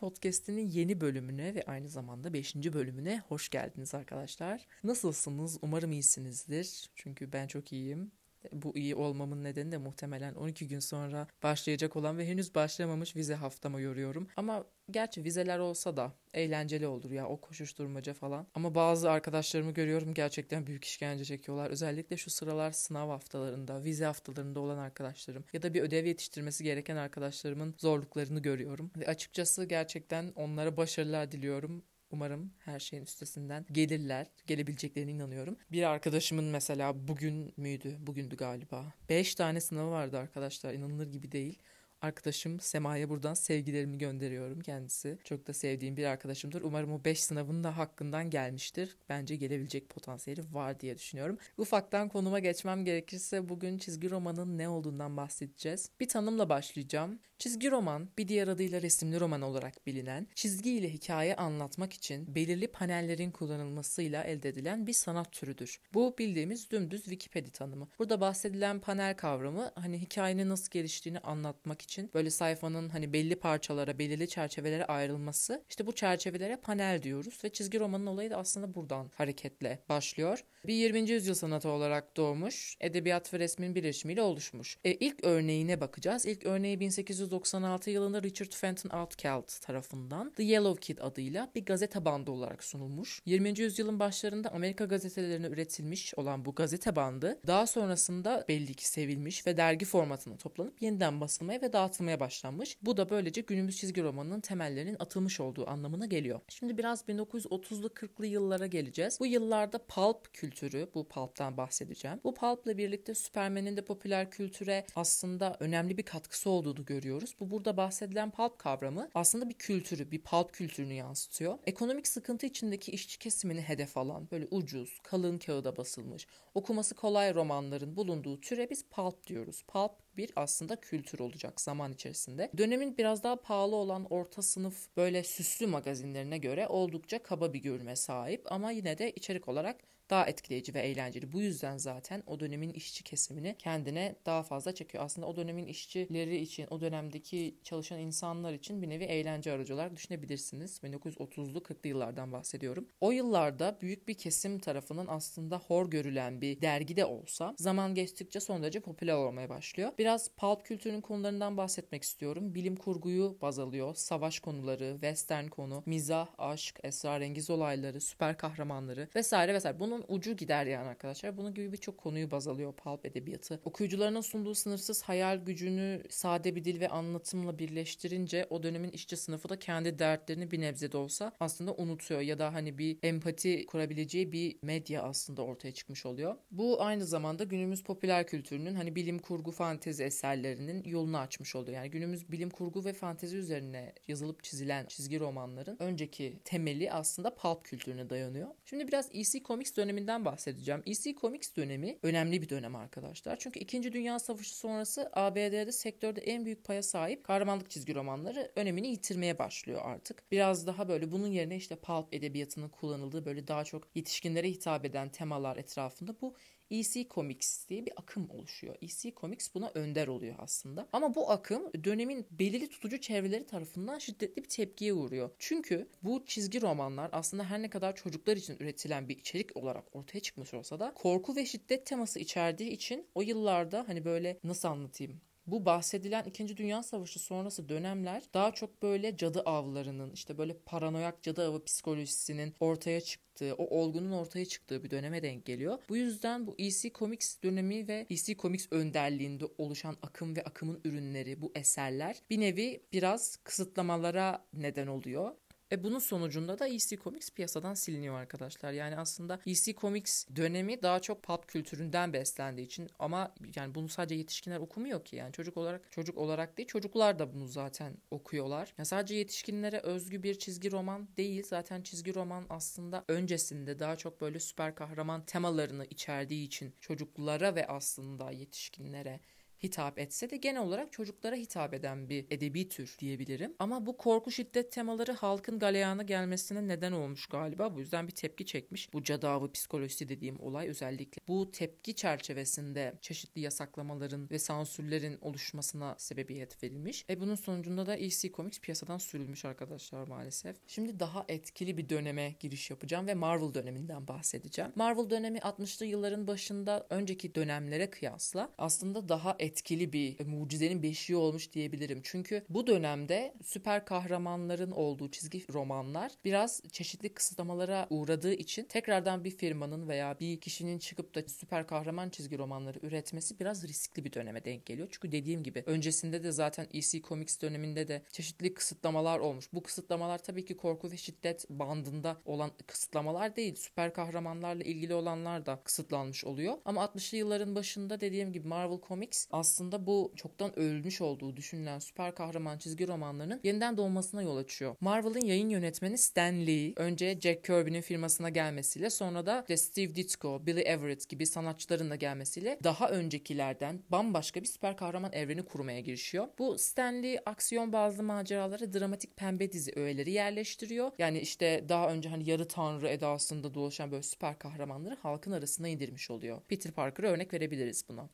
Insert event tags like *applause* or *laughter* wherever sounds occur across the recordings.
Podcast'inin yeni bölümüne ve aynı zamanda 5. bölümüne hoş geldiniz arkadaşlar. Nasılsınız? Umarım iyisinizdir. Çünkü ben çok iyiyim. Bu iyi olmamın nedeni de muhtemelen 12 gün sonra başlayacak olan ve henüz başlamamış vize haftama yoruyorum. Ama gerçi vizeler olsa da eğlenceli olur ya o koşuşturmaca falan. Ama bazı arkadaşlarımı görüyorum gerçekten büyük işkence çekiyorlar. Özellikle şu sıralar sınav haftalarında, vize haftalarında olan arkadaşlarım ya da bir ödev yetiştirmesi gereken arkadaşlarımın zorluklarını görüyorum. Ve açıkçası gerçekten onlara başarılar diliyorum. Umarım her şeyin üstesinden gelirler. Gelebileceklerine inanıyorum. Bir arkadaşımın mesela bugün müydü? Bugündü galiba. Beş tane sınavı vardı arkadaşlar. İnanılır gibi değil. Arkadaşım Sema'ya buradan sevgilerimi gönderiyorum kendisi. Çok da sevdiğim bir arkadaşımdır. Umarım o 5 sınavın da hakkından gelmiştir. Bence gelebilecek potansiyeli var diye düşünüyorum. Ufaktan konuma geçmem gerekirse bugün çizgi romanın ne olduğundan bahsedeceğiz. Bir tanımla başlayacağım. Çizgi roman bir diğer adıyla resimli roman olarak bilinen, çizgi ile hikaye anlatmak için belirli panellerin kullanılmasıyla elde edilen bir sanat türüdür. Bu bildiğimiz dümdüz Wikipedia tanımı. Burada bahsedilen panel kavramı hani hikayenin nasıl geliştiğini anlatmak için böyle sayfanın hani belli parçalara, belirli çerçevelere ayrılması. İşte bu çerçevelere panel diyoruz ve çizgi romanın olayı da aslında buradan hareketle başlıyor. Bir 20. yüzyıl sanatı olarak doğmuş, edebiyat ve resmin birleşimiyle oluşmuş. E, ilk örneğine bakacağız. İlk örneği 1896 yılında Richard Fenton Altgeld tarafından The Yellow Kid adıyla bir gazete bandı olarak sunulmuş. 20. yüzyılın başlarında Amerika gazetelerine üretilmiş olan bu gazete bandı daha sonrasında belli ki sevilmiş ve dergi formatına toplanıp yeniden basılmaya ve dağıtılmaya başlanmış. Bu da böylece günümüz çizgi romanının temellerinin atılmış olduğu anlamına geliyor. Şimdi biraz 1930'lu 40'lı yıllara geleceğiz. Bu yıllarda pulp kültürü, bu pulp'tan bahsedeceğim. Bu pulp'la birlikte Superman'in de popüler kültüre aslında önemli bir katkısı olduğunu görüyoruz. Bu burada bahsedilen pulp kavramı aslında bir kültürü, bir pulp kültürünü yansıtıyor. Ekonomik sıkıntı içindeki işçi kesimini hedef alan böyle ucuz, kalın kağıda basılmış, okuması kolay romanların bulunduğu türe biz pulp diyoruz. Pulp bir aslında kültür olacak zaman içerisinde. Dönemin biraz daha pahalı olan orta sınıf böyle süslü magazinlerine göre oldukça kaba bir görünüme sahip ama yine de içerik olarak daha etkileyici ve eğlenceli. Bu yüzden zaten o dönemin işçi kesimini kendine daha fazla çekiyor. Aslında o dönemin işçileri için, o dönemdeki çalışan insanlar için bir nevi eğlence aracı olarak düşünebilirsiniz. 1930'lu 40'lı yıllardan bahsediyorum. O yıllarda büyük bir kesim tarafından aslında hor görülen bir dergide olsa zaman geçtikçe son derece popüler olmaya başlıyor. Biraz pulp kültürünün konularından bahsetmek istiyorum. Bilim kurguyu baz alıyor. Savaş konuları, western konu, mizah, aşk, esrarengiz olayları, süper kahramanları vesaire vesaire. Bunun ucu gider yani arkadaşlar. Bunun gibi birçok konuyu baz alıyor pulp edebiyatı. Okuyucularına sunduğu sınırsız hayal gücünü sade bir dil ve anlatımla birleştirince o dönemin işçi sınıfı da kendi dertlerini bir nebze de olsa aslında unutuyor ya da hani bir empati kurabileceği bir medya aslında ortaya çıkmış oluyor. Bu aynı zamanda günümüz popüler kültürünün hani bilim kurgu fantezi eserlerinin yolunu açmış oluyor. Yani günümüz bilim kurgu ve fantezi üzerine yazılıp çizilen çizgi romanların önceki temeli aslında pulp kültürüne dayanıyor. Şimdi biraz EC Comics döneminden bahsedeceğim. EC Comics dönemi önemli bir dönem arkadaşlar. Çünkü 2. Dünya Savaşı sonrası ABD'de sektörde en büyük paya sahip kahramanlık çizgi romanları önemini yitirmeye başlıyor artık. Biraz daha böyle bunun yerine işte pulp edebiyatının kullanıldığı böyle daha çok yetişkinlere hitap eden temalar etrafında bu EC Comics diye bir akım oluşuyor. EC Comics buna önder oluyor aslında. Ama bu akım dönemin belirli tutucu çevreleri tarafından şiddetli bir tepkiye uğruyor. Çünkü bu çizgi romanlar aslında her ne kadar çocuklar için üretilen bir içerik olarak ortaya çıkmış olsa da korku ve şiddet teması içerdiği için o yıllarda hani böyle nasıl anlatayım bu bahsedilen 2. Dünya Savaşı sonrası dönemler daha çok böyle cadı avlarının işte böyle paranoyak cadı avı psikolojisinin ortaya çıktığı, o olgunun ortaya çıktığı bir döneme denk geliyor. Bu yüzden bu EC Comics dönemi ve EC Comics önderliğinde oluşan akım ve akımın ürünleri, bu eserler bir nevi biraz kısıtlamalara neden oluyor. Ve bunun sonucunda da EC Comics piyasadan siliniyor arkadaşlar. Yani aslında EC Comics dönemi daha çok pop kültüründen beslendiği için ama yani bunu sadece yetişkinler okumuyor ki. Yani çocuk olarak çocuk olarak değil çocuklar da bunu zaten okuyorlar. Yani sadece yetişkinlere özgü bir çizgi roman değil. Zaten çizgi roman aslında öncesinde daha çok böyle süper kahraman temalarını içerdiği için çocuklara ve aslında yetişkinlere hitap etse de genel olarak çocuklara hitap eden bir edebi tür diyebilirim. Ama bu korku şiddet temaları halkın galeyana gelmesine neden olmuş galiba. Bu yüzden bir tepki çekmiş. Bu cadavı psikolojisi dediğim olay özellikle. Bu tepki çerçevesinde çeşitli yasaklamaların ve sansürlerin oluşmasına sebebiyet verilmiş. E bunun sonucunda da EC Comics piyasadan sürülmüş arkadaşlar maalesef. Şimdi daha etkili bir döneme giriş yapacağım ve Marvel döneminden bahsedeceğim. Marvel dönemi 60'lı yılların başında önceki dönemlere kıyasla aslında daha etkili bir mucizenin beşiği olmuş diyebilirim. Çünkü bu dönemde süper kahramanların olduğu çizgi romanlar biraz çeşitli kısıtlamalara uğradığı için tekrardan bir firmanın veya bir kişinin çıkıp da süper kahraman çizgi romanları üretmesi biraz riskli bir döneme denk geliyor. Çünkü dediğim gibi öncesinde de zaten EC Comics döneminde de çeşitli kısıtlamalar olmuş. Bu kısıtlamalar tabii ki korku ve şiddet bandında olan kısıtlamalar değil. Süper kahramanlarla ilgili olanlar da kısıtlanmış oluyor. Ama 60'lı yılların başında dediğim gibi Marvel Comics aslında bu çoktan ölmüş olduğu düşünülen süper kahraman çizgi romanlarının yeniden doğmasına yol açıyor. Marvel'ın yayın yönetmeni Stan Lee önce Jack Kirby'nin firmasına gelmesiyle sonra da Steve Ditko, Billy Everett gibi sanatçıların da gelmesiyle daha öncekilerden bambaşka bir süper kahraman evreni kurmaya girişiyor. Bu Stan Lee aksiyon bazlı maceraları dramatik pembe dizi öğeleri yerleştiriyor. Yani işte daha önce hani yarı tanrı edasında dolaşan böyle süper kahramanları halkın arasına indirmiş oluyor. Peter Parker'a örnek verebiliriz buna.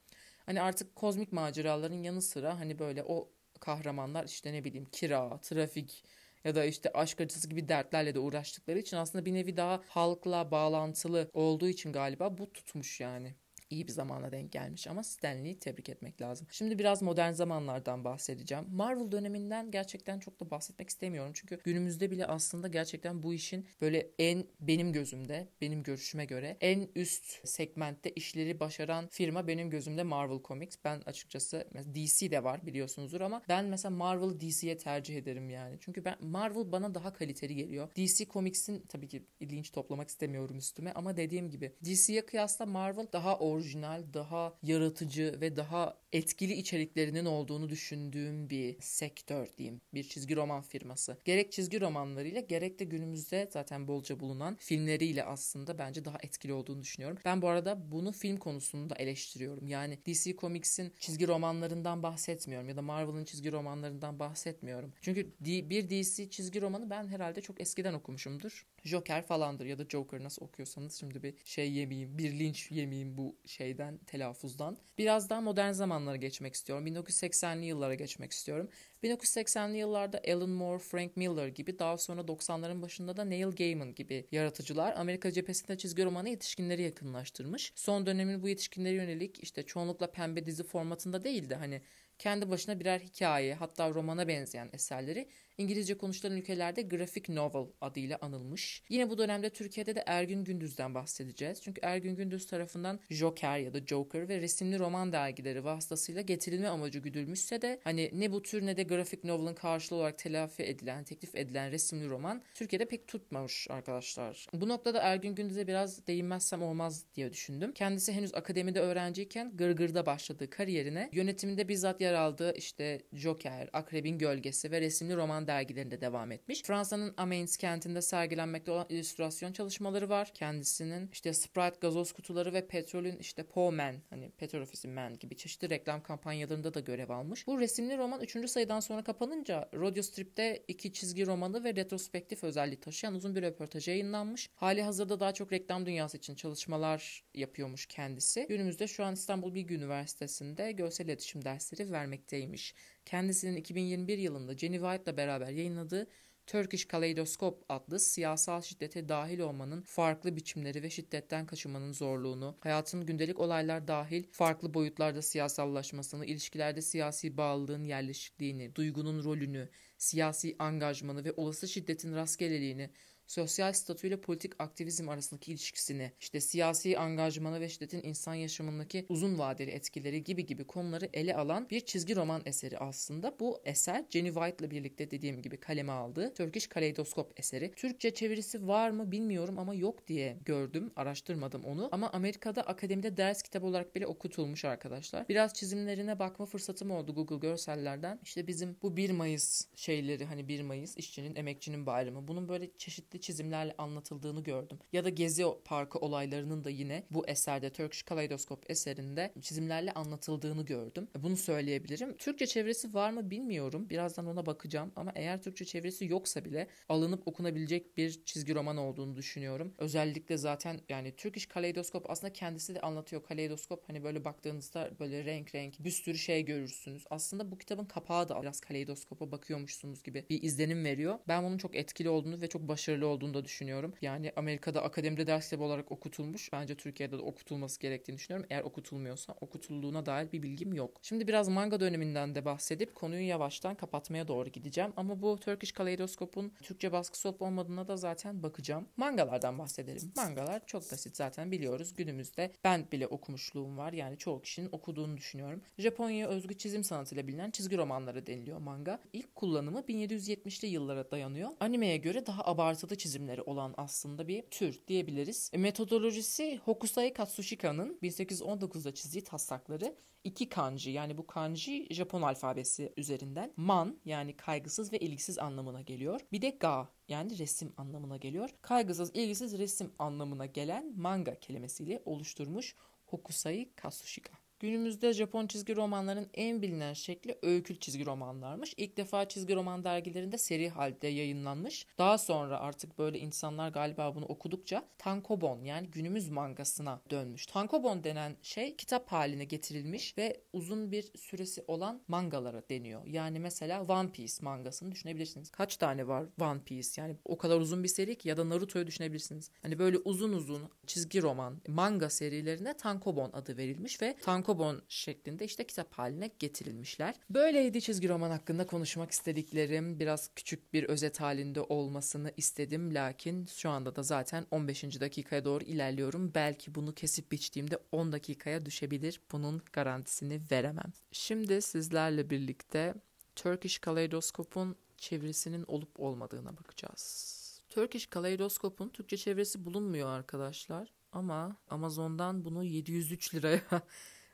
Hani artık kozmik maceraların yanı sıra hani böyle o kahramanlar işte ne bileyim kira, trafik ya da işte aşk acısı gibi dertlerle de uğraştıkları için aslında bir nevi daha halkla bağlantılı olduğu için galiba bu tutmuş yani iyi bir zamana denk gelmiş ama Stanley'i tebrik etmek lazım. Şimdi biraz modern zamanlardan bahsedeceğim. Marvel döneminden gerçekten çok da bahsetmek istemiyorum. Çünkü günümüzde bile aslında gerçekten bu işin böyle en benim gözümde, benim görüşüme göre en üst segmentte işleri başaran firma benim gözümde Marvel Comics. Ben açıkçası DC de var biliyorsunuzdur ama ben mesela Marvel DC'ye tercih ederim yani. Çünkü ben Marvel bana daha kaliteli geliyor. DC Comics'in tabii ki linç toplamak istemiyorum üstüme ama dediğim gibi DC'ye kıyasla Marvel daha orijinal, daha yaratıcı ve daha etkili içeriklerinin olduğunu düşündüğüm bir sektör diyeyim. Bir çizgi roman firması. Gerek çizgi romanlarıyla gerek de günümüzde zaten bolca bulunan filmleriyle aslında bence daha etkili olduğunu düşünüyorum. Ben bu arada bunu film konusunda eleştiriyorum. Yani DC Comics'in çizgi romanlarından bahsetmiyorum ya da Marvel'ın çizgi romanlarından bahsetmiyorum. Çünkü bir DC çizgi romanı ben herhalde çok eskiden okumuşumdur. Joker falandır ya da Joker nasıl okuyorsanız şimdi bir şey yemeyeyim, bir linç yemeyeyim bu şeyden, telaffuzdan. Biraz daha modern zamanlara geçmek istiyorum. 1980'li yıllara geçmek istiyorum. 1980'li yıllarda Alan Moore, Frank Miller gibi daha sonra 90'ların başında da Neil Gaiman gibi yaratıcılar Amerika cephesinde çizgi romanı yetişkinleri yakınlaştırmış. Son dönemin bu yetişkinlere yönelik işte çoğunlukla pembe dizi formatında değil de hani kendi başına birer hikaye hatta romana benzeyen eserleri İngilizce konuşulan ülkelerde graphic novel adıyla anılmış. Yine bu dönemde Türkiye'de de Ergün Gündüz'den bahsedeceğiz. Çünkü Ergün Gündüz tarafından Joker ya da Joker ve resimli roman dergileri vasıtasıyla getirilme amacı güdülmüşse de hani ne bu tür ne de graphic novel'ın karşılığı olarak telafi edilen, teklif edilen resimli roman Türkiye'de pek tutmamış arkadaşlar. Bu noktada Ergün Gündüz'e biraz değinmezsem olmaz diye düşündüm. Kendisi henüz akademide öğrenciyken Gırgır'da başladığı kariyerine yönetiminde bizzat yer aldığı işte Joker, Akrebin Gölgesi ve resimli roman dergilerinde devam etmiş. Fransa'nın Amiens kentinde sergilenmekte olan illüstrasyon çalışmaları var. Kendisinin işte Sprite gazoz kutuları ve petrolün işte Po Man hani petrol ofisi Man gibi çeşitli reklam kampanyalarında da görev almış. Bu resimli roman 3. sayıdan sonra kapanınca Rodeo Strip'te iki çizgi romanı ve retrospektif özelliği taşıyan uzun bir röportaj yayınlanmış. Hali hazırda daha çok reklam dünyası için çalışmalar yapıyormuş kendisi. Günümüzde şu an İstanbul Bilgi Üniversitesi'nde görsel iletişim dersleri vermekteymiş kendisinin 2021 yılında Jenny White'la beraber yayınladığı Turkish Kaleidoscope adlı siyasal şiddete dahil olmanın farklı biçimleri ve şiddetten kaçınmanın zorluğunu, hayatın gündelik olaylar dahil farklı boyutlarda siyasallaşmasını, ilişkilerde siyasi bağlılığın yerleşikliğini, duygunun rolünü, siyasi angajmanı ve olası şiddetin rastgeleliğini sosyal statüyle politik aktivizm arasındaki ilişkisini, işte siyasi angajmanı ve şiddetin insan yaşamındaki uzun vadeli etkileri gibi gibi konuları ele alan bir çizgi roman eseri aslında. Bu eser Jenny White ile birlikte dediğim gibi kaleme aldığı Turkish Kaleidoskop eseri. Türkçe çevirisi var mı bilmiyorum ama yok diye gördüm. Araştırmadım onu. Ama Amerika'da akademide ders kitabı olarak bile okutulmuş arkadaşlar. Biraz çizimlerine bakma fırsatım oldu Google görsellerden. İşte bizim bu 1 Mayıs şeyleri hani 1 Mayıs işçinin, emekçinin bayramı. Bunun böyle çeşitli çeşitli çizimlerle anlatıldığını gördüm. Ya da Gezi Parkı olaylarının da yine bu eserde Turkish Kaleidoscope eserinde çizimlerle anlatıldığını gördüm. Bunu söyleyebilirim. Türkçe çevresi var mı bilmiyorum. Birazdan ona bakacağım ama eğer Türkçe çevresi yoksa bile alınıp okunabilecek bir çizgi roman olduğunu düşünüyorum. Özellikle zaten yani Turkish Kaleidoscope aslında kendisi de anlatıyor. Kaleidoskop hani böyle baktığınızda böyle renk renk bir sürü şey görürsünüz. Aslında bu kitabın kapağı da biraz kaleidoskopa bakıyormuşsunuz gibi bir izlenim veriyor. Ben bunun çok etkili olduğunu ve çok başarılı olduğunu da düşünüyorum. Yani Amerika'da akademide ders kitabı olarak okutulmuş. Bence Türkiye'de de okutulması gerektiğini düşünüyorum. Eğer okutulmuyorsa okutulduğuna dair bir bilgim yok. Şimdi biraz manga döneminden de bahsedip konuyu yavaştan kapatmaya doğru gideceğim. Ama bu Turkish Kaleidoscope'un Türkçe baskısı olup olmadığına da zaten bakacağım. Mangalardan bahsedelim. Mangalar çok basit zaten biliyoruz. Günümüzde ben bile okumuşluğum var. Yani çoğu kişinin okuduğunu düşünüyorum. Japonya özgü çizim sanatıyla bilinen çizgi romanları deniliyor manga. İlk kullanımı 1770'li yıllara dayanıyor. Animeye göre daha abartılı çizimleri olan aslında bir tür diyebiliriz. E, metodolojisi Hokusai Katsushika'nın 1819'da çizdiği taslakları iki kanji yani bu kanji Japon alfabesi üzerinden man yani kaygısız ve ilgisiz anlamına geliyor. Bir de ga yani resim anlamına geliyor. Kaygısız, ilgisiz resim anlamına gelen manga kelimesiyle oluşturmuş Hokusai Katsushika. Günümüzde Japon çizgi romanların en bilinen şekli öykül çizgi romanlarmış. İlk defa çizgi roman dergilerinde seri halde yayınlanmış. Daha sonra artık böyle insanlar galiba bunu okudukça tankobon yani günümüz mangasına dönmüş. Tankobon denen şey kitap haline getirilmiş ve uzun bir süresi olan mangalara deniyor. Yani mesela One Piece mangasını düşünebilirsiniz. Kaç tane var One Piece? Yani o kadar uzun bir seri ki ya da Naruto'yu düşünebilirsiniz. Hani böyle uzun uzun çizgi roman, manga serilerine tankobon adı verilmiş ve tankobon tankobon şeklinde işte kitap haline getirilmişler. Böyleydi çizgi roman hakkında konuşmak istediklerim. Biraz küçük bir özet halinde olmasını istedim. Lakin şu anda da zaten 15. dakikaya doğru ilerliyorum. Belki bunu kesip biçtiğimde 10 dakikaya düşebilir. Bunun garantisini veremem. Şimdi sizlerle birlikte Turkish Kaleidoscope'un çevresinin olup olmadığına bakacağız. Turkish Kaleidoscope'un Türkçe çevresi bulunmuyor arkadaşlar. Ama Amazon'dan bunu 703 liraya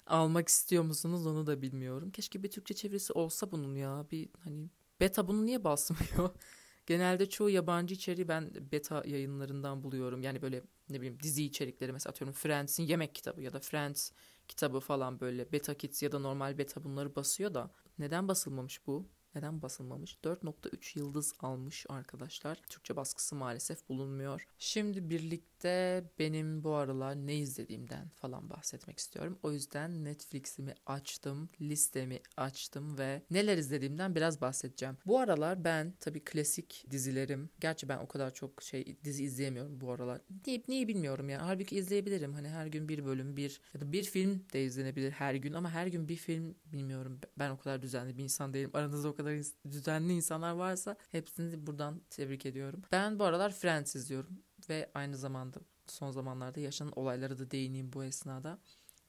almak istiyor musunuz onu da bilmiyorum. Keşke bir Türkçe çevirisi olsa bunun ya. Bir hani beta bunu niye basmıyor? *laughs* Genelde çoğu yabancı içeriği ben beta yayınlarından buluyorum. Yani böyle ne bileyim dizi içerikleri mesela atıyorum Friends'in yemek kitabı ya da Friends kitabı falan böyle beta kits ya da normal beta bunları basıyor da neden basılmamış bu? Neden basılmamış? 4.3 yıldız almış arkadaşlar. Türkçe baskısı maalesef bulunmuyor. Şimdi birlikte benim bu aralar ne izlediğimden falan bahsetmek istiyorum. O yüzden Netflix'imi açtım, listemi açtım ve neler izlediğimden biraz bahsedeceğim. Bu aralar ben tabii klasik dizilerim. Gerçi ben o kadar çok şey dizi izleyemiyorum bu aralar. Niye, niye bilmiyorum ya. Halbuki izleyebilirim. Hani her gün bir bölüm, bir ya da bir film de izlenebilir her gün ama her gün bir film bilmiyorum. Ben o kadar düzenli bir insan değilim. Aranızda o kadar kadar düzenli insanlar varsa hepsini buradan tebrik ediyorum. Ben bu aralar Friends izliyorum ve aynı zamanda son zamanlarda yaşanan olaylara da değineyim bu esnada.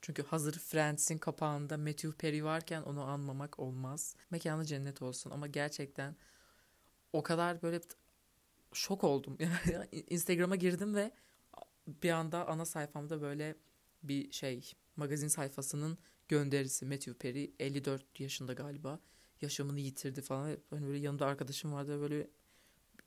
Çünkü hazır Friends'in kapağında Matthew Perry varken onu anmamak olmaz. Mekanı cennet olsun ama gerçekten o kadar böyle şok oldum. *laughs* Instagram'a girdim ve bir anda ana sayfamda böyle bir şey magazin sayfasının gönderisi Matthew Perry 54 yaşında galiba yaşamını yitirdi falan. Hani böyle yanımda arkadaşım vardı böyle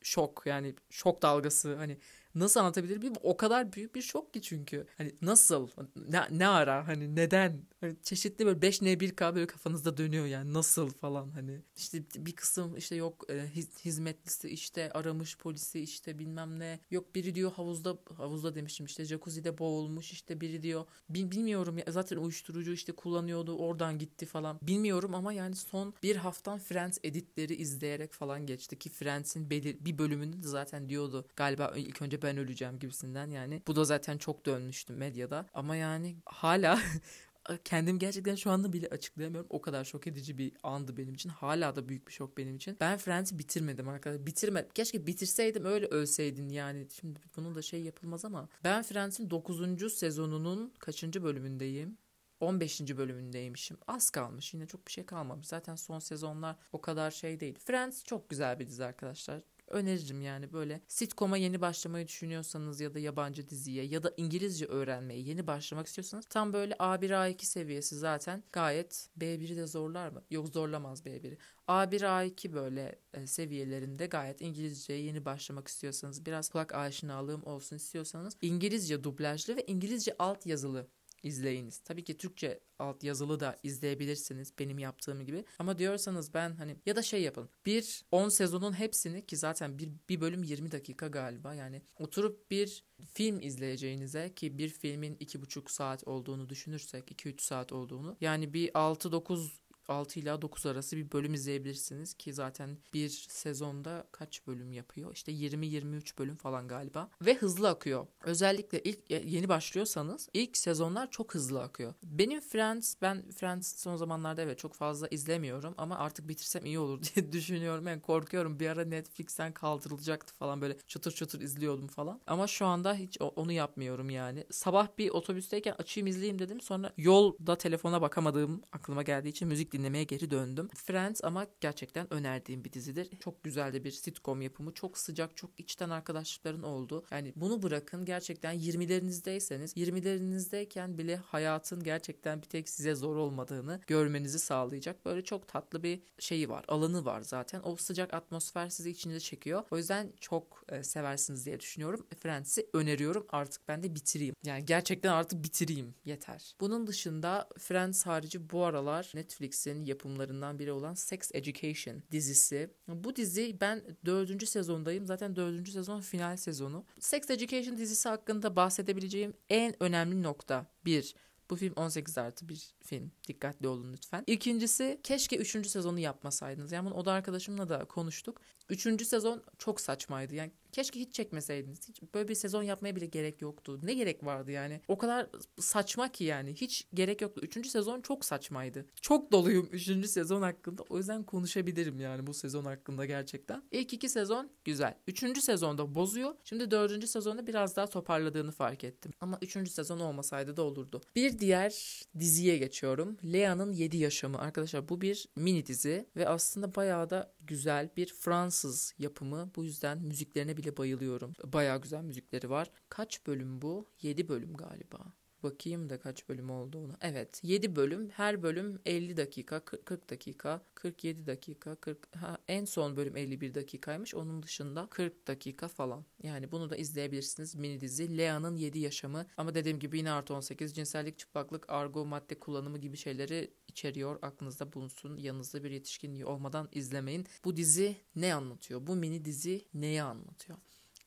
şok yani şok dalgası hani nasıl anlatabilirim bilmiyorum. O kadar büyük bir şok ki çünkü. Hani nasıl? Ne, ne ara? Hani neden? Hani çeşitli böyle 5N1K böyle kafanızda dönüyor yani nasıl falan hani. işte bir kısım işte yok e, hizmetlisi işte aramış polisi işte bilmem ne. Yok biri diyor havuzda havuzda demişim işte jacuzzi'de boğulmuş işte biri diyor bil, bilmiyorum ya zaten uyuşturucu işte kullanıyordu oradan gitti falan. Bilmiyorum ama yani son bir haftan Friends editleri izleyerek falan geçti ki Friends'in bir bölümünde de zaten diyordu galiba ilk önce ben öleceğim gibisinden yani. Bu da zaten çok dönmüştü medyada. Ama yani hala *laughs* kendim gerçekten şu anda bile açıklayamıyorum. O kadar şok edici bir andı benim için. Hala da büyük bir şok benim için. Ben Friends'i bitirmedim arkadaşlar. Bitirme. Keşke bitirseydim öyle ölseydin yani. Şimdi bunun da şey yapılmaz ama. Ben Friends'in 9. sezonunun kaçıncı bölümündeyim? 15. bölümündeymişim. Az kalmış. Yine çok bir şey kalmamış. Zaten son sezonlar o kadar şey değil. Friends çok güzel bir dizi arkadaşlar öneririm yani böyle sitcom'a yeni başlamayı düşünüyorsanız ya da yabancı diziye ya da İngilizce öğrenmeye yeni başlamak istiyorsanız tam böyle A1 A2 seviyesi zaten gayet B1'i de zorlar mı? Yok zorlamaz B1'i. A1 A2 böyle e, seviyelerinde gayet İngilizceye yeni başlamak istiyorsanız biraz kulak aşinalığım olsun istiyorsanız İngilizce dublajlı ve İngilizce alt yazılı izleyiniz. Tabii ki Türkçe alt yazılı da izleyebilirsiniz benim yaptığım gibi. Ama diyorsanız ben hani ya da şey yapın. Bir 10 sezonun hepsini ki zaten bir, bir bölüm 20 dakika galiba. Yani oturup bir film izleyeceğinize ki bir filmin 2,5 saat olduğunu düşünürsek 2-3 saat olduğunu. Yani bir 6-9 6 ila 9 arası bir bölüm izleyebilirsiniz ki zaten bir sezonda kaç bölüm yapıyor? İşte 20-23 bölüm falan galiba ve hızlı akıyor. Özellikle ilk yeni başlıyorsanız ilk sezonlar çok hızlı akıyor. Benim Friends ben Friends son zamanlarda evet çok fazla izlemiyorum ama artık bitirsem iyi olur *laughs* diye düşünüyorum. Yani korkuyorum bir ara Netflix'ten kaldırılacaktı falan böyle çıtır çıtır izliyordum falan. Ama şu anda hiç onu yapmıyorum yani. Sabah bir otobüsteyken açayım izleyeyim dedim. Sonra yolda telefona bakamadığım aklıma geldiği için müzik dinlemeye geri döndüm. Friends ama gerçekten önerdiğim bir dizidir. Çok güzel de bir sitcom yapımı. Çok sıcak, çok içten arkadaşlıkların oldu. Yani bunu bırakın gerçekten 20'lerinizdeyseniz 20'lerinizdeyken bile hayatın gerçekten bir tek size zor olmadığını görmenizi sağlayacak. Böyle çok tatlı bir şeyi var. Alanı var zaten. O sıcak atmosfer sizi içinize çekiyor. O yüzden çok e, seversiniz diye düşünüyorum. Friends'i öneriyorum. Artık ben de bitireyim. Yani gerçekten artık bitireyim. Yeter. Bunun dışında Friends harici bu aralar Netflix'in Netflix'in yapımlarından biri olan Sex Education dizisi. Bu dizi ben dördüncü sezondayım. Zaten dördüncü sezon final sezonu. Sex Education dizisi hakkında bahsedebileceğim en önemli nokta bir bu film 18 artı bir film. Dikkatli olun lütfen. İkincisi keşke 3. sezonu yapmasaydınız. Yani bunu oda arkadaşımla da konuştuk. 3. sezon çok saçmaydı. Yani keşke hiç çekmeseydiniz. Hiç böyle bir sezon yapmaya bile gerek yoktu. Ne gerek vardı yani? O kadar saçma ki yani. Hiç gerek yoktu. 3. sezon çok saçmaydı. Çok doluyum 3. sezon hakkında. O yüzden konuşabilirim yani bu sezon hakkında gerçekten. İlk iki sezon güzel. 3. sezonda bozuyor. Şimdi 4. sezonda biraz daha toparladığını fark ettim. Ama 3. sezon olmasaydı da olurdu. Bir diğer diziye geçiyorum. Lea'nın 7 Yaşamı. Arkadaşlar bu bir mini dizi ve aslında bayağı da güzel bir Fransız yapımı. Bu yüzden müziklerine bile bayılıyorum. Bayağı güzel müzikleri var. Kaç bölüm bu? 7 bölüm galiba. Bakayım da kaç bölüm olduğunu. Evet 7 bölüm. Her bölüm 50 dakika, 40 dakika, 47 dakika, 40 ha, en son bölüm 51 dakikaymış. Onun dışında 40 dakika falan. Yani bunu da izleyebilirsiniz. Mini dizi Lea'nın 7 yaşamı. Ama dediğim gibi yine artı 18 cinsellik, çıplaklık, argo, madde kullanımı gibi şeyleri içeriyor. Aklınızda bulunsun. Yanınızda bir yetişkin olmadan izlemeyin. Bu dizi ne anlatıyor? Bu mini dizi neyi anlatıyor?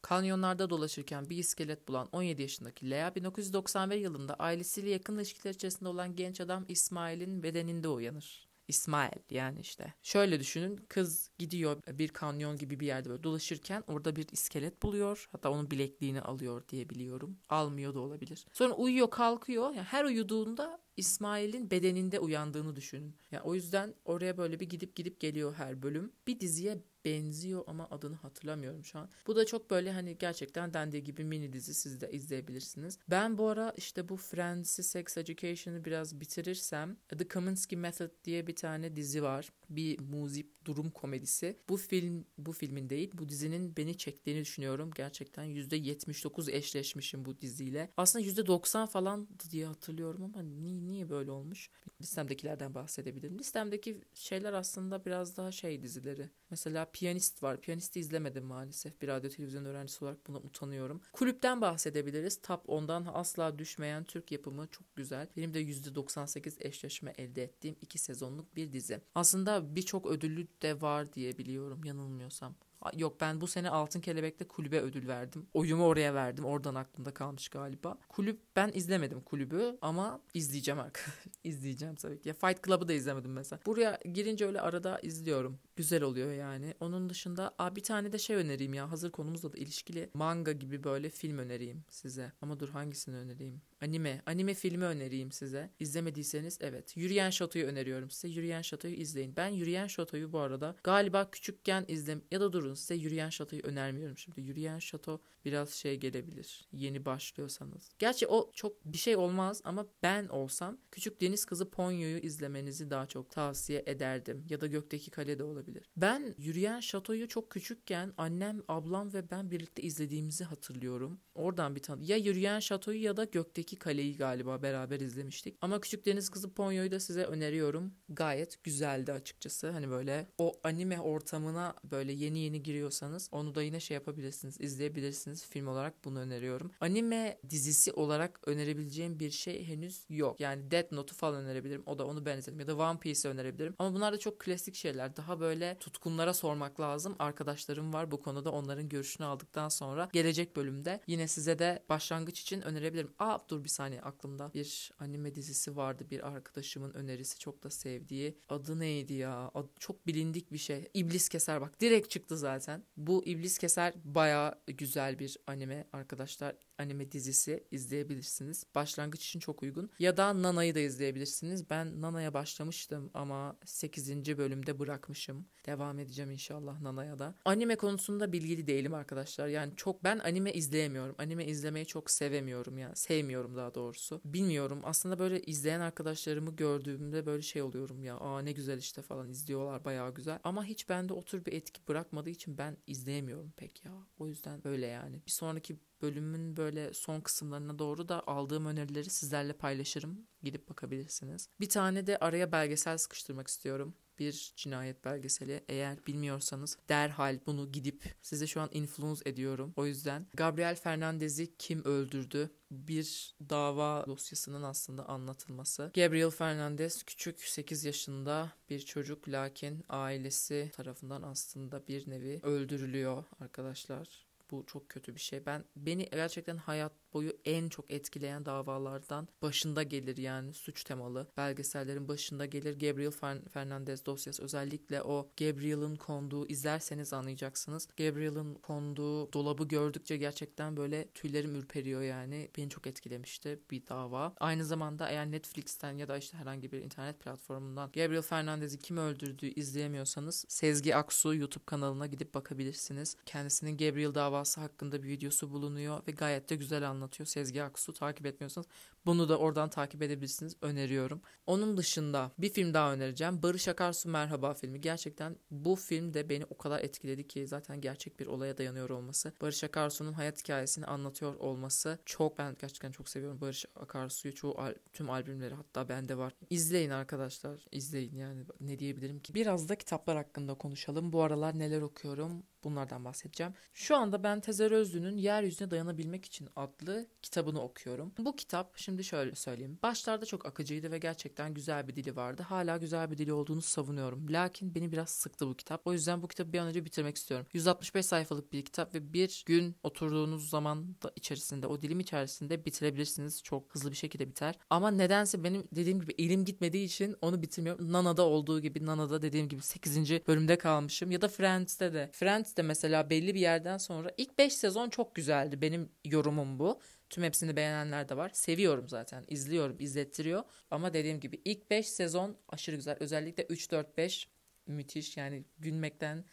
Kanyonlarda dolaşırken bir iskelet bulan 17 yaşındaki Lea 1991 yılında ailesiyle yakın ilişkiler içerisinde olan genç adam İsmail'in bedeninde uyanır. İsmail yani işte. Şöyle düşünün kız gidiyor bir kanyon gibi bir yerde böyle dolaşırken orada bir iskelet buluyor. Hatta onun bilekliğini alıyor diye biliyorum. Almıyor da olabilir. Sonra uyuyor kalkıyor. Yani her uyuduğunda İsmail'in bedeninde uyandığını düşünün. Yani o yüzden oraya böyle bir gidip gidip geliyor her bölüm. Bir diziye benziyor ama adını hatırlamıyorum şu an. Bu da çok böyle hani gerçekten dendiği gibi mini dizi siz de izleyebilirsiniz. Ben bu ara işte bu Friends'i Sex Education'ı biraz bitirirsem The Kaminsky Method diye bir tane dizi var. Bir muzip durum komedisi. Bu film bu filmin değil bu dizinin beni çektiğini düşünüyorum. Gerçekten %79 eşleşmişim bu diziyle. Aslında %90 falan diye hatırlıyorum ama niye, niye böyle olmuş? Listemdekilerden bahsedebilirim. Listemdeki şeyler aslında biraz daha şey dizileri. Mesela Piyanist var. Piyanist'i izlemedim maalesef. Bir radyo televizyon öğrencisi olarak buna utanıyorum. Kulüpten bahsedebiliriz. Top 10'dan asla düşmeyen Türk yapımı çok güzel. Benim de %98 eşleşme elde ettiğim iki sezonluk bir dizi. Aslında birçok ödüllü de var diye biliyorum yanılmıyorsam. Yok ben bu sene Altın Kelebek'te kulübe ödül verdim. Oyumu oraya verdim. Oradan aklımda kalmış galiba. Kulüp ben izlemedim kulübü ama izleyeceğim arkadaşlar. *laughs* izleyeceğim tabii ki. Ya Fight Club'ı da izlemedim mesela. Buraya girince öyle arada izliyorum. Güzel oluyor yani. Onun dışında aa, bir tane de şey önereyim ya. Hazır konumuzla da ilişkili manga gibi böyle film önereyim size. Ama dur hangisini önereyim? Anime. Anime filmi önereyim size. İzlemediyseniz evet. Yürüyen Şato'yu öneriyorum size. Yürüyen Şato'yu izleyin. Ben Yürüyen Şato'yu bu arada galiba küçükken izlem ya da dur oturun. Size Yürüyen Şato'yu önermiyorum şimdi. Yürüyen Şato biraz şey gelebilir. Yeni başlıyorsanız. Gerçi o çok bir şey olmaz ama ben olsam Küçük Deniz Kızı Ponyo'yu izlemenizi daha çok tavsiye ederdim. Ya da Gökteki Kale de olabilir. Ben Yürüyen Şato'yu çok küçükken annem, ablam ve ben birlikte izlediğimizi hatırlıyorum. Oradan bir tanı. Ya Yürüyen Şato'yu ya da Gökteki Kale'yi galiba beraber izlemiştik. Ama Küçük Deniz Kızı Ponyo'yu da size öneriyorum. Gayet güzeldi açıkçası. Hani böyle o anime ortamına böyle yeni yeni giriyorsanız onu da yine şey yapabilirsiniz, izleyebilirsiniz. Film olarak bunu öneriyorum. Anime dizisi olarak önerebileceğim bir şey henüz yok. Yani Death Note'u falan önerebilirim. O da onu ben izledim. Ya da One Piece'i önerebilirim. Ama bunlar da çok klasik şeyler. Daha böyle tutkunlara sormak lazım. Arkadaşlarım var bu konuda. Onların görüşünü aldıktan sonra gelecek bölümde yine size de başlangıç için önerebilirim. Aa dur bir saniye aklımda bir anime dizisi vardı. Bir arkadaşımın önerisi çok da sevdiği. Adı neydi ya? Adı, çok bilindik bir şey. İblis Keser bak direkt çıktı zaten. Bu İblis Keser baya güzel bir anime arkadaşlar anime dizisi izleyebilirsiniz. Başlangıç için çok uygun. Ya da Nana'yı da izleyebilirsiniz. Ben Nana'ya başlamıştım ama 8. bölümde bırakmışım. Devam edeceğim inşallah Nana'ya da. Anime konusunda bilgili değilim arkadaşlar. Yani çok ben anime izleyemiyorum. Anime izlemeyi çok sevemiyorum yani. Sevmiyorum daha doğrusu. Bilmiyorum. Aslında böyle izleyen arkadaşlarımı gördüğümde böyle şey oluyorum ya. Aa ne güzel işte falan izliyorlar bayağı güzel. Ama hiç bende otur bir etki bırakmadığı için ben izleyemiyorum pek ya. O yüzden böyle yani. Bir sonraki bölümün böyle son kısımlarına doğru da aldığım önerileri sizlerle paylaşırım. Gidip bakabilirsiniz. Bir tane de araya belgesel sıkıştırmak istiyorum bir cinayet belgeseli. Eğer bilmiyorsanız derhal bunu gidip size şu an influence ediyorum. O yüzden Gabriel Fernandez'i kim öldürdü? bir dava dosyasının aslında anlatılması. Gabriel Fernandez küçük 8 yaşında bir çocuk lakin ailesi tarafından aslında bir nevi öldürülüyor arkadaşlar. Bu çok kötü bir şey. Ben beni gerçekten hayat boyu en çok etkileyen davalardan başında gelir yani suç temalı belgesellerin başında gelir Gabriel Fernandez dosyası özellikle o Gabriel'ın konduğu izlerseniz anlayacaksınız. Gabriel'ın konduğu dolabı gördükçe gerçekten böyle tüylerim ürperiyor yani. Beni çok etkilemişti bir dava. Aynı zamanda eğer Netflix'ten ya da işte herhangi bir internet platformundan Gabriel Fernandez'i kim öldürdüğü izleyemiyorsanız Sezgi Aksu YouTube kanalına gidip bakabilirsiniz. Kendisinin Gabriel davası hakkında bir videosu bulunuyor ve gayet de güzel anlatıyor anlatıyor Sezgi Aksu. Takip etmiyorsanız bunu da oradan takip edebilirsiniz. Öneriyorum. Onun dışında bir film daha önereceğim. Barış Akarsu Merhaba filmi. Gerçekten bu film de beni o kadar etkiledi ki zaten gerçek bir olaya dayanıyor olması. Barış Akarsu'nun hayat hikayesini anlatıyor olması çok ben gerçekten çok seviyorum Barış Akarsu'yu. Çoğu tüm albümleri hatta bende var. İzleyin arkadaşlar. İzleyin yani ne diyebilirim ki. Biraz da kitaplar hakkında konuşalım. Bu aralar neler okuyorum? Bunlardan bahsedeceğim. Şu anda ben Tezer Özlü'nün Yeryüzüne Dayanabilmek için adlı kitabını okuyorum. Bu kitap şimdi şöyle söyleyeyim. Başlarda çok akıcıydı ve gerçekten güzel bir dili vardı. Hala güzel bir dili olduğunu savunuyorum. Lakin beni biraz sıktı bu kitap. O yüzden bu kitabı bir an önce bitirmek istiyorum. 165 sayfalık bir kitap ve bir gün oturduğunuz zaman da içerisinde o dilim içerisinde bitirebilirsiniz. Çok hızlı bir şekilde biter. Ama nedense benim dediğim gibi elim gitmediği için onu bitirmiyorum. Nana'da olduğu gibi Nana'da dediğim gibi 8. bölümde kalmışım. Ya da Friends'te de. Friends de mesela belli bir yerden sonra ilk 5 sezon çok güzeldi. Benim yorumum bu. Tüm hepsini beğenenler de var. Seviyorum zaten. İzliyorum, izlettiriyor. Ama dediğim gibi ilk 5 sezon aşırı güzel. Özellikle 3 4 5 müthiş. Yani gülmekten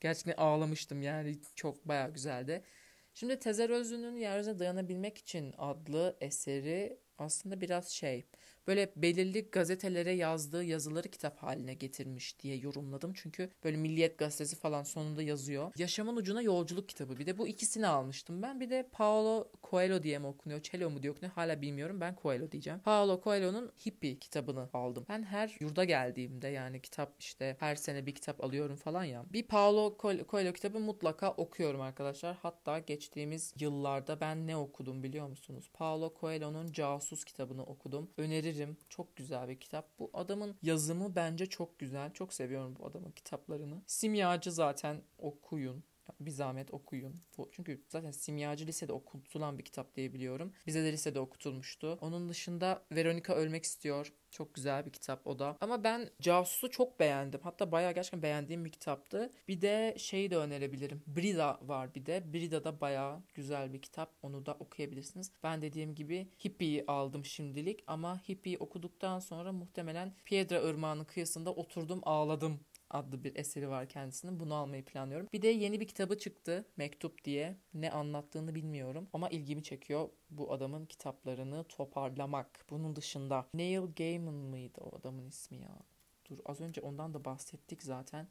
gerçekten ağlamıştım. Yani çok bayağı güzeldi. Şimdi Tezer Özlü'nün Yeryüzüne Dayanabilmek için adlı eseri aslında biraz şey böyle belirli gazetelere yazdığı yazıları kitap haline getirmiş diye yorumladım. Çünkü böyle Milliyet gazetesi falan sonunda yazıyor. Yaşamın ucuna yolculuk kitabı. Bir de bu ikisini almıştım ben. Bir de Paulo Coelho diye mi okunuyor? Cello mu diye okunuyor? Hala bilmiyorum. Ben Coelho diyeceğim. Paulo Coelho'nun Hippie kitabını aldım. Ben her yurda geldiğimde yani kitap işte her sene bir kitap alıyorum falan ya. Bir Paulo Coelho kitabı mutlaka okuyorum arkadaşlar. Hatta geçtiğimiz yıllarda ben ne okudum biliyor musunuz? Paulo Coelho'nun Casus kitabını okudum. Öneri öneririm. Çok güzel bir kitap. Bu adamın yazımı bence çok güzel. Çok seviyorum bu adamın kitaplarını. Simyacı zaten okuyun. Bir zahmet okuyun. Çünkü zaten simyacı lisede okutulan bir kitap diye biliyorum. Bize de lisede okutulmuştu. Onun dışında Veronica ölmek istiyor. Çok güzel bir kitap o da. Ama ben Casus'u çok beğendim. Hatta bayağı gerçekten beğendiğim bir kitaptı. Bir de şeyi de önerebilirim. Brida var bir de. Brida da bayağı güzel bir kitap. Onu da okuyabilirsiniz. Ben dediğim gibi Hippie'yi aldım şimdilik. Ama Hippie'yi okuduktan sonra muhtemelen Piedra Irmağı'nın kıyısında oturdum ağladım adlı bir eseri var kendisinin. Bunu almayı planlıyorum. Bir de yeni bir kitabı çıktı. Mektup diye. Ne anlattığını bilmiyorum. Ama ilgimi çekiyor bu adamın kitaplarını toparlamak. Bunun dışında Neil Gaiman mıydı o adamın ismi ya? Dur az önce ondan da bahsettik zaten.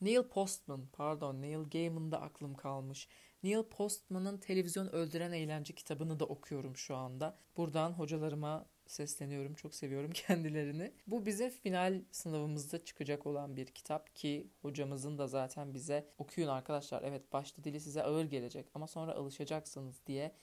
Neil Postman, pardon Neil Gaiman'da aklım kalmış. Neil Postman'ın Televizyon Öldüren Eğlence kitabını da okuyorum şu anda. Buradan hocalarıma sesleniyorum. Çok seviyorum *laughs* kendilerini. Bu bize final sınavımızda çıkacak olan bir kitap ki hocamızın da zaten bize okuyun arkadaşlar. Evet başta dili size ağır gelecek ama sonra alışacaksınız diye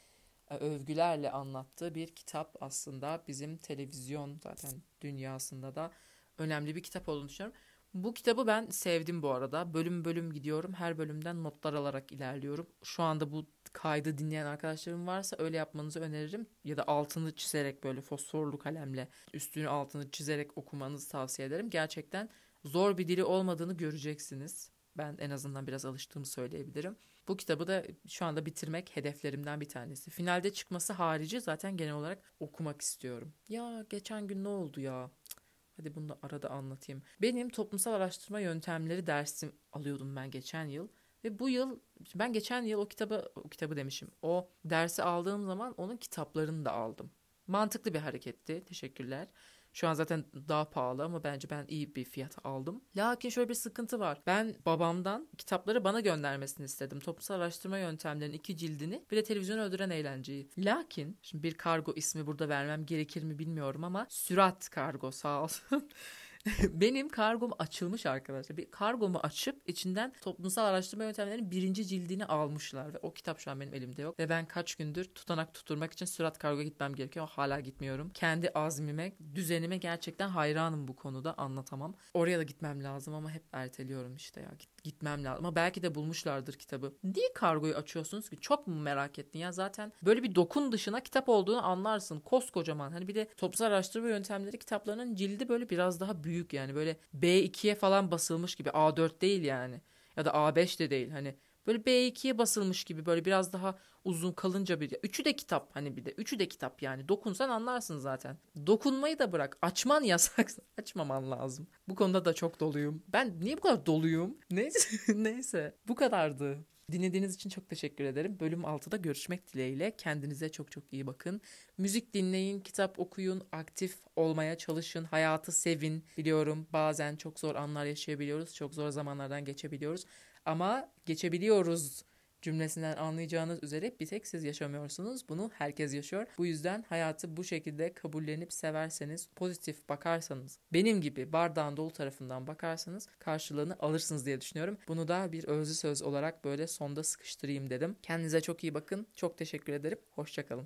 e, övgülerle anlattığı bir kitap aslında bizim televizyon zaten dünyasında da önemli bir kitap olduğunu düşünüyorum. Bu kitabı ben sevdim bu arada. Bölüm bölüm gidiyorum. Her bölümden notlar alarak ilerliyorum. Şu anda bu kaydı dinleyen arkadaşlarım varsa öyle yapmanızı öneririm. Ya da altını çizerek böyle fosforlu kalemle üstünü altını çizerek okumanızı tavsiye ederim. Gerçekten zor bir dili olmadığını göreceksiniz. Ben en azından biraz alıştığımı söyleyebilirim. Bu kitabı da şu anda bitirmek hedeflerimden bir tanesi. Finalde çıkması harici zaten genel olarak okumak istiyorum. Ya geçen gün ne oldu ya? Hadi bunu da arada anlatayım. Benim toplumsal araştırma yöntemleri dersim alıyordum ben geçen yıl. Ve bu yıl ben geçen yıl o kitabı o kitabı demişim. O dersi aldığım zaman onun kitaplarını da aldım. Mantıklı bir hareketti. Teşekkürler. Şu an zaten daha pahalı ama bence ben iyi bir fiyat aldım. Lakin şöyle bir sıkıntı var. Ben babamdan kitapları bana göndermesini istedim. Toplumsal araştırma yöntemlerinin iki cildini bir de televizyon öldüren eğlenceyi. Lakin şimdi bir kargo ismi burada vermem gerekir mi bilmiyorum ama Sürat Kargo sağ olsun. *laughs* *laughs* Benim kargom açılmış arkadaşlar. Bir kargomu açıp içinden toplumsal araştırma yöntemlerinin birinci cildini almışlar ve o kitap şu an benim elimde yok. Ve ben kaç gündür tutanak tutturmak için sürat kargo gitmem gerekiyor hala gitmiyorum. Kendi azmime, düzenime gerçekten hayranım bu konuda anlatamam. Oraya da gitmem lazım ama hep erteliyorum işte ya. Git, gitmem lazım. Ama belki de bulmuşlardır kitabı. Niye kargoyu açıyorsunuz ki? Çok mu merak ettin ya? Zaten böyle bir dokun dışına kitap olduğunu anlarsın. Koskocaman. Hani bir de toplumsal araştırma yöntemleri kitaplarının cildi böyle biraz daha büyük yani böyle B2'ye falan basılmış gibi A4 değil yani ya da A5 de değil hani böyle B2'ye basılmış gibi böyle biraz daha uzun kalınca bir üçü de kitap hani bir de üçü de kitap yani dokunsan anlarsın zaten dokunmayı da bırak açman yasak *laughs* açmaman lazım bu konuda da çok doluyum ben niye bu kadar doluyum *laughs* neyse neyse bu kadardı Dinlediğiniz için çok teşekkür ederim. Bölüm 6'da görüşmek dileğiyle. Kendinize çok çok iyi bakın. Müzik dinleyin, kitap okuyun, aktif olmaya çalışın, hayatı sevin. Biliyorum bazen çok zor anlar yaşayabiliyoruz, çok zor zamanlardan geçebiliyoruz. Ama geçebiliyoruz cümlesinden anlayacağınız üzere bir tek siz yaşamıyorsunuz. Bunu herkes yaşıyor. Bu yüzden hayatı bu şekilde kabullenip severseniz, pozitif bakarsanız, benim gibi bardağın dolu tarafından bakarsanız karşılığını alırsınız diye düşünüyorum. Bunu da bir özlü söz olarak böyle sonda sıkıştırayım dedim. Kendinize çok iyi bakın. Çok teşekkür ederim. Hoşçakalın.